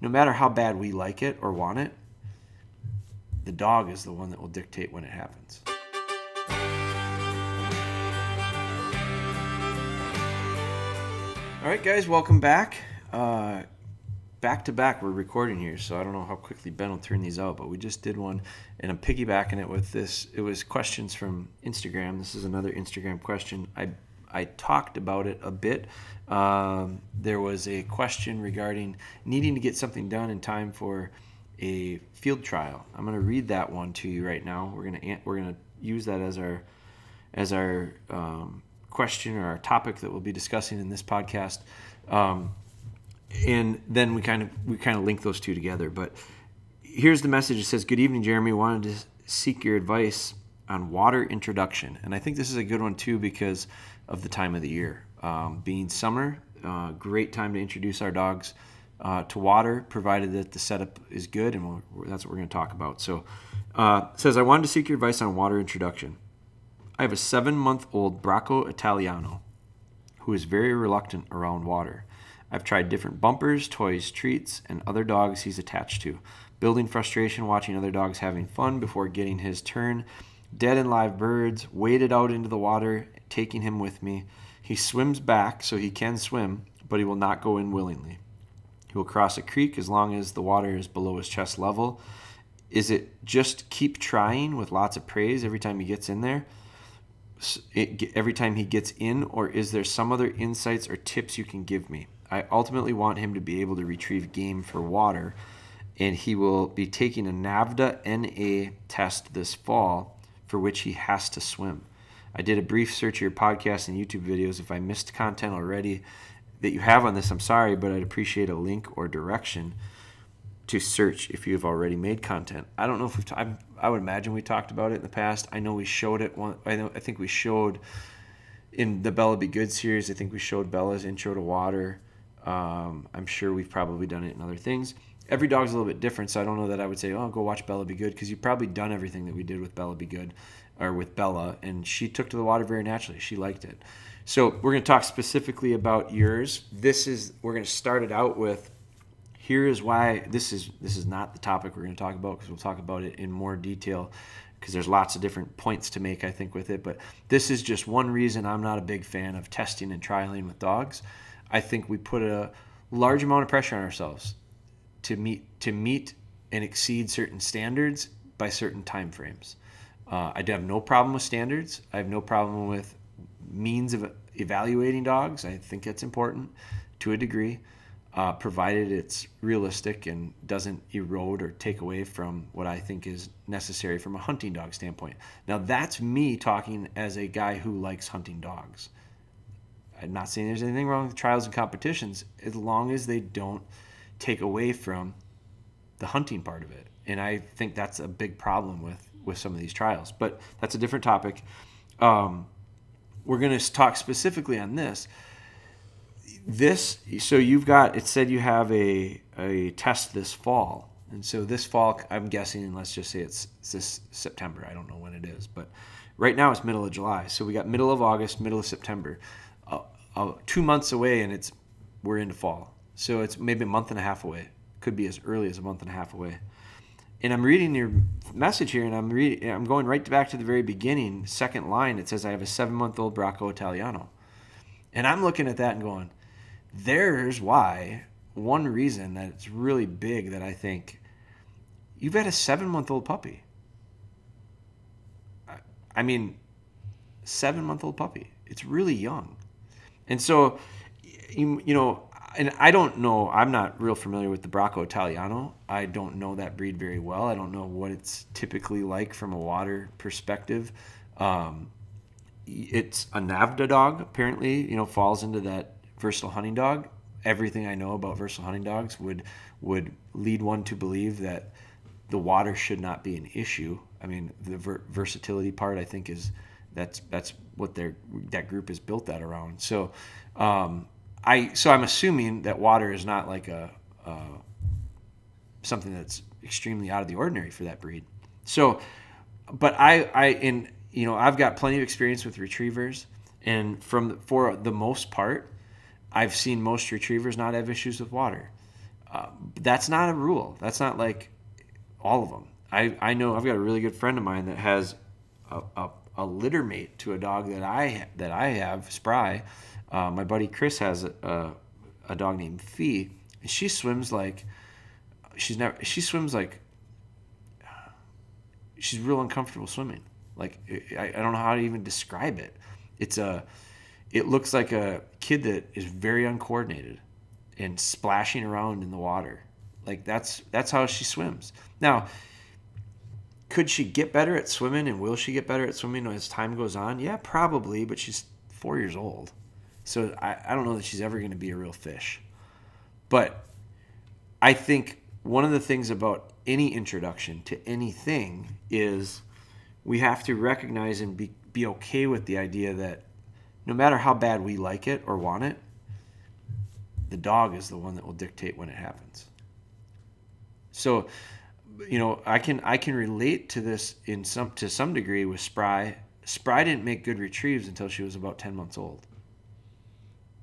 no matter how bad we like it or want it, the dog is the one that will dictate when it happens. All right, guys, welcome back. Uh, back to back, we're recording here, so I don't know how quickly Ben will turn these out, but we just did one, and I'm piggybacking it with this. It was questions from Instagram. This is another Instagram question. I I talked about it a bit. Um, there was a question regarding needing to get something done in time for a field trial. I'm going to read that one to you right now. We're going to we're going to use that as our as our um, question or our topic that we'll be discussing in this podcast. Um, and then we kind of we kind of link those two together. But here's the message. It says, "Good evening, Jeremy. Wanted to seek your advice on water introduction." And I think this is a good one too because of the time of the year. Um, being summer, uh, great time to introduce our dogs uh, to water, provided that the setup is good, and we'll, that's what we're going to talk about. So, uh, says I wanted to seek your advice on water introduction. I have a seven-month-old Bracco Italiano who is very reluctant around water. I've tried different bumpers, toys, treats, and other dogs he's attached to. Building frustration watching other dogs having fun before getting his turn. Dead and live birds, waded out into the water, taking him with me. He swims back so he can swim, but he will not go in willingly. He will cross a creek as long as the water is below his chest level. Is it just keep trying with lots of praise every time he gets in there? It, every time he gets in, or is there some other insights or tips you can give me? I ultimately want him to be able to retrieve game for water, and he will be taking a NAVHDA NA test this fall for which he has to swim. I did a brief search of your podcast and YouTube videos. If I missed content already that you have on this, I'm sorry, but I'd appreciate a link or direction to search if you have already made content. I don't know if we've. Would imagine we talked about it in the past. I know we showed it one. I know. I think we showed in the Bella Be Good series. I think we showed Bella's intro to water. Um, I'm sure we've probably done it in other things. Every dog's a little bit different, so I don't know that I would say, "Oh, go watch Bella Be Good," because you've probably done everything that we did with Bella Be Good, or with Bella, and she took to the water very naturally. She liked it. So we're going to talk specifically about yours. This is we're going to start it out with. Here is why this is this is not the topic we're going to talk about because we'll talk about it in more detail because there's lots of different points to make I think with it. But this is just one reason I'm not a big fan of testing and trialing with dogs I think we put a large amount of pressure on ourselves to meet to meet and exceed certain standards by certain time frames. Uh, I do have no problem with standards. I have no problem with means of evaluating dogs. I think that's important to a degree, uh, provided it's realistic and doesn't erode or take away from what I think is necessary from a hunting dog standpoint. Now, that's me talking as a guy who likes hunting dogs. I'm not saying there's anything wrong with trials and competitions as long as they don't take away from the hunting part of it. And I think that's a big problem with with some of these trials. But that's a different topic. Um, we're going to talk specifically on this. This so you've got it said you have a a test this fall. And so this fall, I'm guessing, let's just say it's, it's this September. I don't know when it is, but right now it's middle of July. So we got middle of August, middle of September uh, two months away and it's we're into fall. So it's maybe a month and a half away. Could be as early as a month and a half away. And I'm reading your message here, and I'm reading. I'm going right back to the very beginning, second line. It says I have a seven-month-old Bracco Italiano, and I'm looking at that and going, "There's why." One reason that it's really big that I think you've had a seven-month-old puppy. I mean, seven-month-old puppy. It's really young. And so, you, you know, and I don't know, I'm not real familiar with the Bracco Italiano. I don't know that breed very well. I don't know what it's typically like from a water perspective. Um, it's a NAVHDA dog, apparently, you know, falls into that versatile hunting dog. Everything I know about versatile hunting dogs would would lead one to believe that the water should not be an issue. I mean, the ver- versatility part I think is that's that's what their that group is built that around. So, um, I so I'm assuming that water is not like a uh, something that's extremely out of the ordinary for that breed. So, but I I in you know I've got plenty of experience with retrievers, and from for the most part, I've seen most retrievers not have issues with water. Uh, that's not a rule. That's not like all of them. I, I know I've got a really good friend of mine that has a, a, a litter mate to a dog that I that I have, Spry. Uh, my buddy Chris has a, a, dog named Fee. And she swims like she's never. She swims like she's real uncomfortable swimming. Like I, I don't know how to even describe it. It's a. It looks like a kid that is very uncoordinated and splashing around in the water. Like that's that's how she swims. Now, could she get better at swimming and will she get better at swimming as time goes on? Yeah, probably, but she's four years old. So I, I don't know that she's ever going to be a real fish. But I think one of the things about any introduction to anything is we have to recognize and be, be okay with the idea that no matter how bad we like it or want it, the dog is the one that will dictate when it happens. So you know, I can I can relate to this in some to some degree with Spry. Spry didn't make good retrieves until she was about ten months old,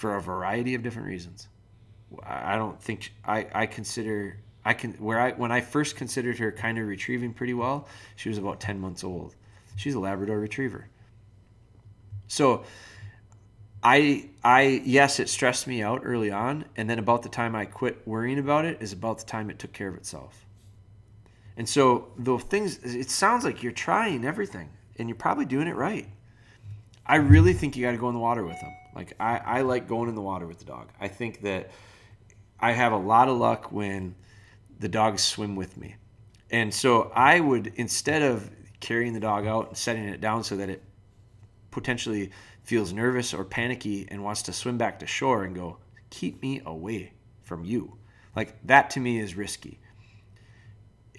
for a variety of different reasons. I don't think I I consider I can where I when I first considered her kind of retrieving pretty well, she was about ten months old. She's a Labrador Retriever. So I I yes, it stressed me out early on, and then about the time I quit worrying about it is about the time it took care of itself. And so the things, it sounds like you're trying everything and you're probably doing it right. I really think you got to go in the water with them. Like I, I like going in the water with the dog. I think that I have a lot of luck when the dogs swim with me. And so I would, instead of carrying the dog out and setting it down so that it potentially feels nervous or panicky and wants to swim back to shore and go, keep me away from you. Like that to me is risky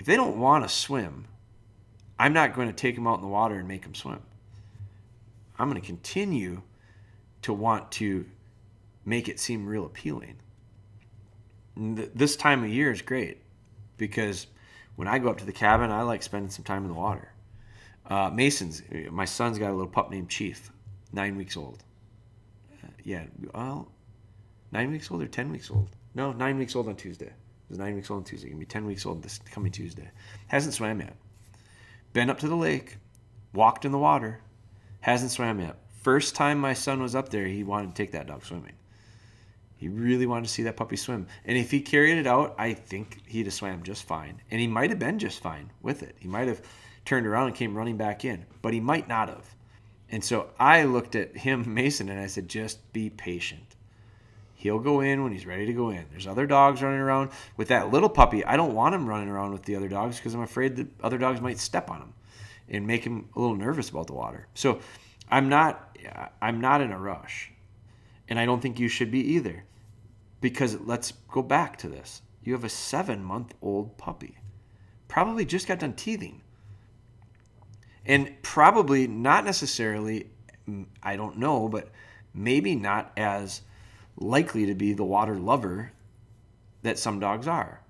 if they don't want to swim, I'm not going to take them out in the water and make them swim. I'm going to continue to want to make it seem real appealing. This time of year is great because when I go up to the cabin, I like spending some time in the water. Uh, Mason's, my son's got a little pup named Chief, nine weeks old. Uh, yeah, well, nine weeks old or 10 weeks old? No, nine weeks old on Tuesday It was nine weeks old on Tuesday. Gonna be ten weeks old this coming Tuesday. Hasn't swam yet. Been up to the lake, walked in the water, hasn't swam yet. First time my son was up there, he wanted to take that dog swimming. He really wanted to see that puppy swim. And if he carried it out, I think he'd have swam just fine. And he might have been just fine with it. He might have turned around and came running back in, but he might not have. And so I looked at him, Mason, and I said, just be patient. He'll go in when he's ready to go in. There's other dogs running around. With that little puppy, I don't want him running around with the other dogs because I'm afraid that other dogs might step on him and make him a little nervous about the water. So I'm not I'm not in a rush. And I don't think you should be either. Because let's go back to this. You have a 7-month-old puppy. Probably just got done teething. And probably not necessarily mm, I don't know, but maybe not as likely to be the water lover that some dogs are.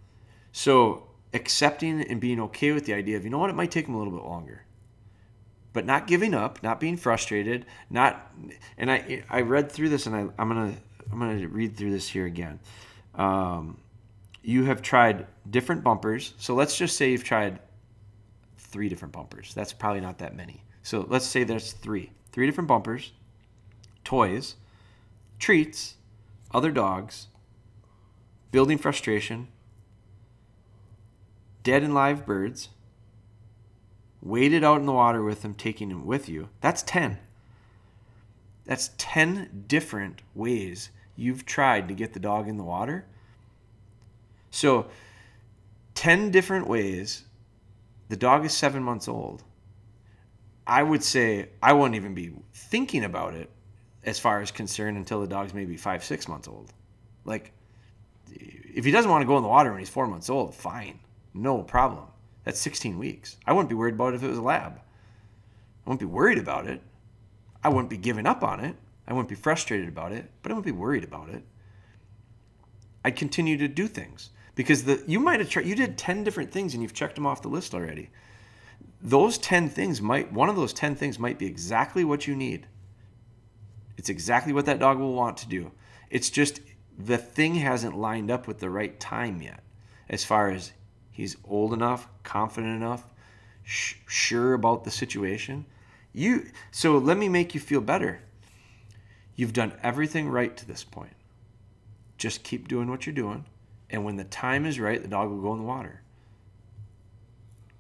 So accepting and being okay with the idea of, you know what, it might take them a little bit longer. But not giving up, not being frustrated, not and I I read through this and I, I'm gonna I'm gonna read through this here again. Um, you have tried different bumpers. So let's just say you've tried three different bumpers. That's probably not that many. So let's say there's three. Three different bumpers, toys, treats, other dogs, building frustration, dead and live birds, waded out in the water with them, taking them with you. That's 10. That's 10 different ways you've tried to get the dog in the water. So, 10 different ways. The dog is seven months old. I would say I wouldn't even be thinking about it as far as concern until the dog's maybe five, six months old. Like, if he doesn't want to go in the water when he's four months old, fine, no problem. That's 16 weeks. I wouldn't be worried about it if it was a lab. I wouldn't be worried about it. I wouldn't be giving up on it. I wouldn't be frustrated about it, but I wouldn't be worried about it. I'd continue to do things because the you might have tried. You did 10 different things and you've checked them off the list already. Those 10 things might one of those 10 things might be exactly what you need it's exactly what that dog will want to do. It's just the thing hasn't lined up with the right time yet as far as he's old enough confident enough sh- sure about the situation you so let me make you feel better you've done everything right to this point just keep doing what you're doing and when the time is right the dog will go in the water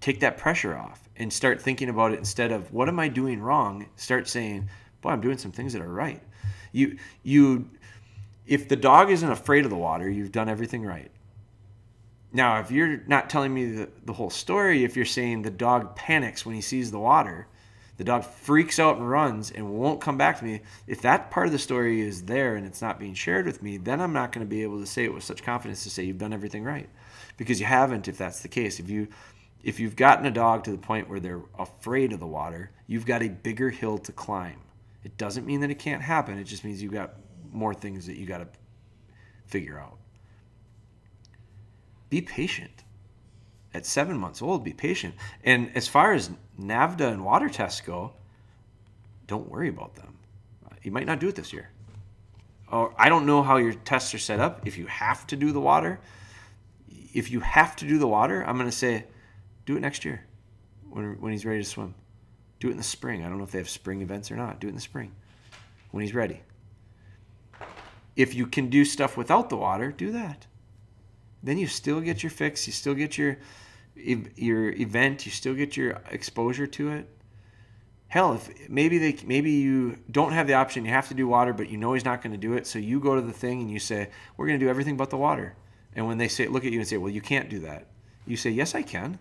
take that pressure off and start thinking about it instead of what am I doing wrong? Start saying, boy, I'm doing some things that are right. You you if the dog isn't afraid of the water, you've done everything right. Now, if you're not telling me the, the whole story, if you're saying the dog panics when he sees the water, the dog freaks out and runs and won't come back to me, if that part of the story is there and it's not being shared with me, then I'm not going to be able to say it with such confidence to say you've done everything right. Because you haven't if that's the case. If you if you've gotten a dog to the point where they're afraid of the water, you've got a bigger hill to climb. It doesn't mean that it can't happen. It just means you've got more things that you got to figure out. Be patient. At seven months old, be patient. And as far as NAVHDA and water tests go, don't worry about them. You might not do it this year. Or I don't know how your tests are set up. If you have to do the water, if you have to do the water, I'm going to say do it next year when, when he's ready to swim. Do it in the spring. I don't know if they have spring events or not. Do it in the spring when he's ready. If you can do stuff without the water, do that. Then you still get your fix. You still get your your event. You still get your exposure to it. Hell, if maybe they maybe you don't have the option, you have to do water, but you know he's not going to do it. So you go to the thing and you say, "We're going to do everything but the water." And when they say, look at you and say, "Well, you can't do that," you say, "Yes, I can."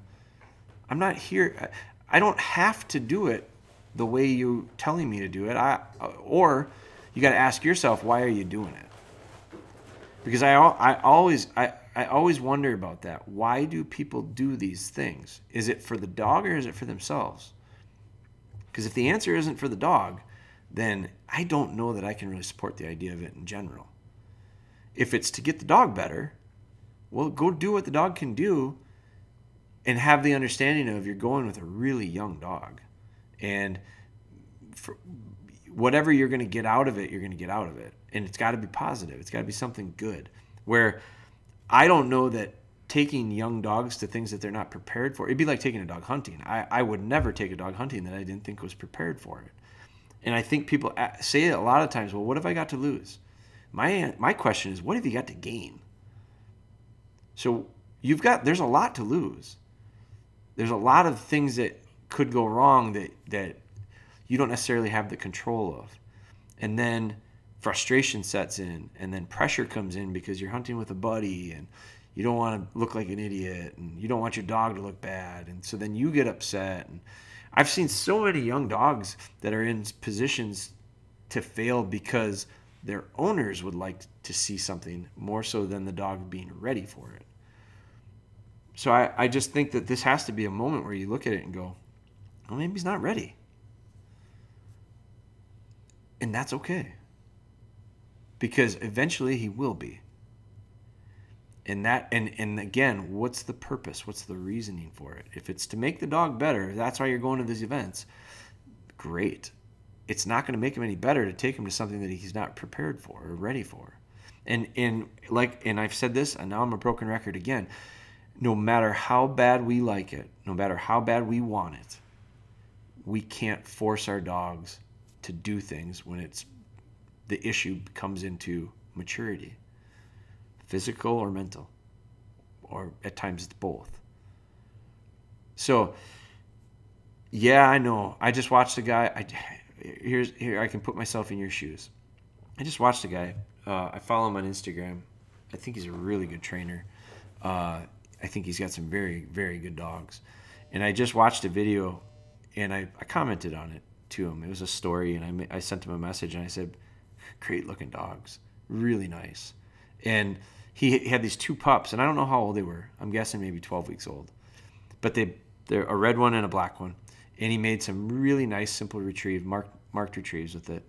I'm not here. I don't have to do it the way you're telling me to do it. I or you got to ask yourself why are you doing it? Because I I always I I always wonder about that. Why do people do these things? Is it for the dog or is it for themselves? Because if the answer isn't for the dog, then I don't know that I can really support the idea of it in general. If it's to get the dog better, well, go do what the dog can do and have the understanding of you're going with a really young dog and whatever you're going to get out of it you're going to get out of it and it's got to be positive it's got to be something good where i don't know that taking young dogs to things that they're not prepared for it'd be like taking a dog hunting. I, I would never take a dog hunting that i didn't think was prepared for it. And i think people say it a lot of times well what have i got to lose? My my question is what have you got to gain? So you've got there's a lot to lose. There's a lot of things that could go wrong that that you don't necessarily have the control of. And then frustration sets in and then pressure comes in because you're hunting with a buddy and you don't want to look like an idiot and you don't want your dog to look bad and so then you get upset and i've seen so many young dogs that are in positions to fail because their owners would like to see something more so than the dog being ready for it so I, I just think that this has to be a moment where you look at it and go, well, maybe he's not ready. And that's okay. Because eventually he will be. And that and, and again, what's the purpose? What's the reasoning for it? If it's to make the dog better, that's why you're going to these events. Great. It's not going to make him any better to take him to something that he's not prepared for or ready for. And and like and I've said this, and now I'm a broken record again no matter how bad we like it, no matter how bad we want it, we can't force our dogs to do things when it's the issue comes into maturity, physical or mental, or at times it's both. So, yeah, I know. I just watched a guy. I, here's here I can put myself in your shoes. I just watched a guy. Uh, I follow him on Instagram. I think he's a really good trainer. Uh, I think he's got some very, very good dogs. And I just watched a video and I, I commented on it to him. It was a story, and I, I sent him a message and I said, Great looking dogs, really nice. And he had these two pups, and I don't know how old they were. I'm guessing maybe 12 weeks old. But they, they're a red one and a black one. And he made some really nice, simple retrieve, marked, marked retrieves with it.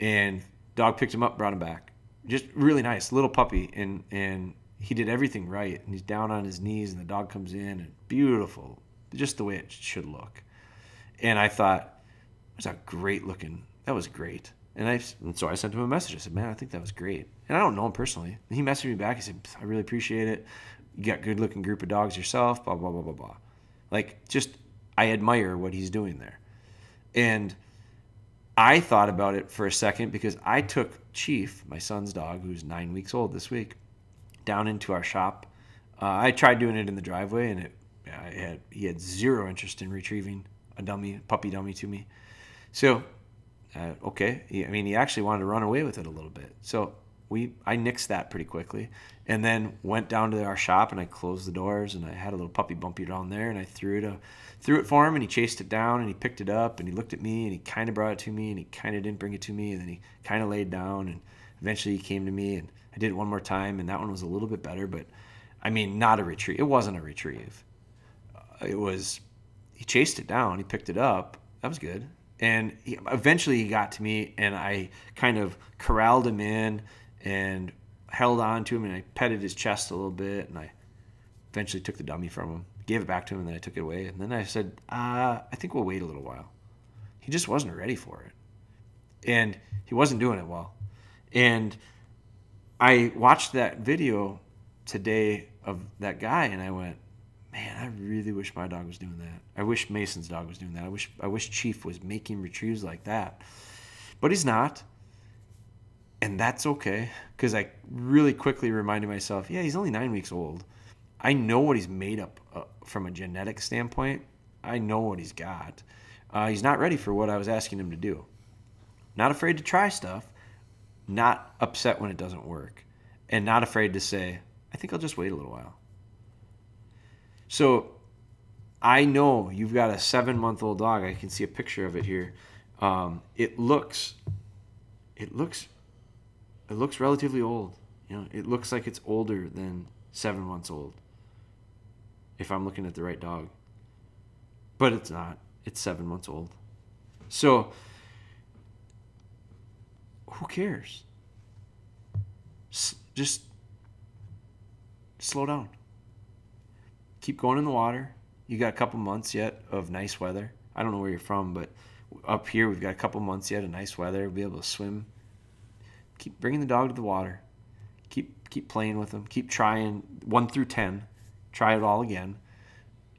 And dog picked him up, brought him back. Just really nice, little puppy. And, and he did everything right and he's down on his knees and the dog comes in and beautiful just the way it should look and i thought it was a great looking that was great And I and so I sent him a message. I said, "Man, I think that was great." And I don't know him personally. And he messaged me back. He said, "I really appreciate it. You got good looking group of dogs yourself." Blah blah blah blah blah. Like just I admire what he's doing there. And I thought about it for a second because I took Chief, my son's dog, who's nine weeks old this week, down into our shop. Uh, I tried doing it in the driveway, and it I had he had zero interest in retrieving a dummy puppy dummy to me. So uh, okay. He, I mean, he actually wanted to run away with it a little bit. So we, I nixed that pretty quickly, and then went down to our shop and I closed the doors and I had a little puppy bumpy down there and I threw it, a, threw it for him and he chased it down and he picked it up and he looked at me and he kind of brought it to me and he kind of didn't bring it to me and then he kind of laid down and eventually he came to me and I did it one more time and that one was a little bit better, but I mean, not a retrieve. It wasn't a retrieve. Uh, it was he chased it down, he picked it up. That was good and he, eventually he got to me and i kind of corralled him in and held on to him and i petted his chest a little bit and i eventually took the dummy from him gave it back to him and then i took it away. And then i said uh, i think we'll wait a little while. He just wasn't ready for it. And he wasn't doing it well. And i watched that video today of that guy and i went man, I really wish my dog was doing that. I wish Mason's dog was doing that. I wish I wish Chief was making retrieves like that. But he's not. And that's okay because I really quickly reminded myself, yeah, he's only 9 weeks old. I know what he's made up uh, from a genetic standpoint. I know what he's got. Uh, he's not ready for what I was asking him to do. Not afraid to try stuff, not upset when it doesn't work, and not afraid to say, I think I'll just wait a little while. So I know you've got a seven month old dog. I can see a picture of it here. Um, it looks, it looks, it looks relatively old. You know, it looks like it's older than seven months old. If I'm looking at the right dog, but it's not. It's seven months old. So, who cares? S- just slow down keep going in the water. You got a couple months yet of nice weather. I don't know where you're from, but up here we've got a couple months yet of nice weather. We'll be able to swim. Keep bringing the dog to the water. Keep keep playing with them. Keep trying one through ten. Try it all again,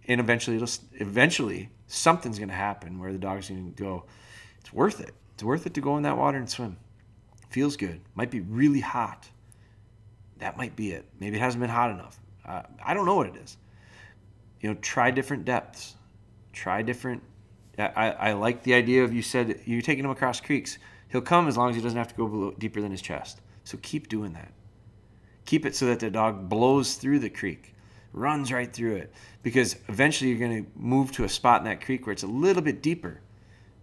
and eventually it'll eventually something's going to happen where the dog's going to go. It's worth it. It's worth it to go in that water and swim. Feels good. Might be really hot. That might be it. Maybe it hasn't been hot enough. Uh, I don't know what it is you know, try different depths, try different. I, I like the idea of you said you're taking him across creeks. He'll come as long as he doesn't have to go below, deeper than his chest. So keep doing that. Keep it so that the dog blows through the creek, runs right through it, because eventually you're going to move to a spot in that creek where it's a little bit deeper,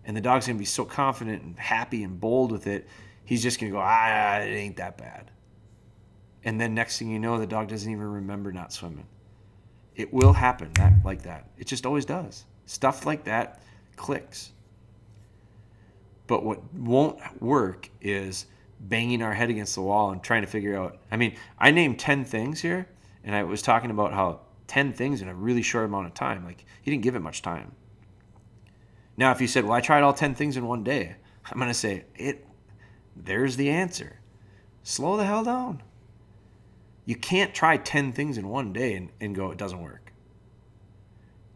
and the dog's going to be so confident and happy and bold with it, he's just going to go, ah, it ain't that bad. And then next thing you know, the dog doesn't even remember not swimming. It will happen that like that. It just always does. Stuff like that clicks. But what won't work is banging our head against the wall and trying to figure out. I mean, I named 10 things here, and I was talking about how 10 things in a really short amount of time. Like, he didn't give it much time. Now, if you said, Well, I tried all 10 things in one day, I'm going to say, it. There's the answer. Slow the hell down. You can't try 10 things in one day and, and go, it doesn't work.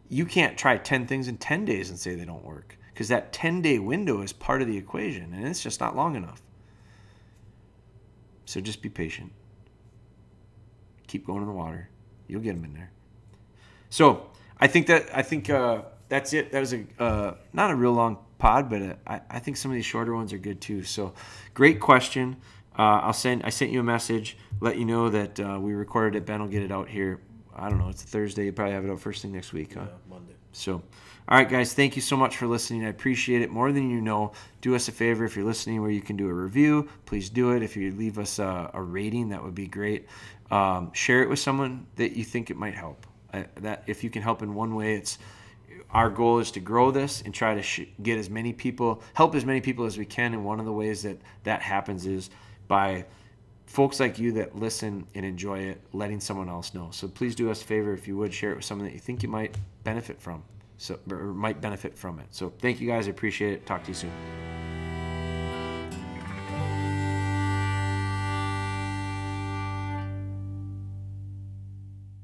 You can't try 10 things in 10 days and say they don't work because that 10 day window is part of the equation and it's just not long enough. So just be patient. Keep going in the water. You'll get them in there. So I think that I think uh, that's it. That was a uh, not a real long pod, but uh, I, I think some of these shorter ones are good too. So great question. Uh, I'll send. I sent you a message, let you know that uh, we recorded it. Ben will get it out here. I don't know. It's a Thursday. You probably have it out first thing next week, huh? Yeah, Monday. So, all right, guys. Thank you so much for listening. I appreciate it more than you know. Do us a favor if you're listening, where you can do a review. Please do it. If you leave us a, a rating, that would be great. Um, share it with someone that you think it might help. I, that if you can help in one way, it's our goal is to grow this and try to sh- get as many people, help as many people as we can. And one of the ways that that happens is by folks like you that listen and enjoy it, letting someone else know. So please do us a favor if you would share it with someone that you think you might benefit from, so or might benefit from it. So thank you guys, I appreciate it. Talk to you soon.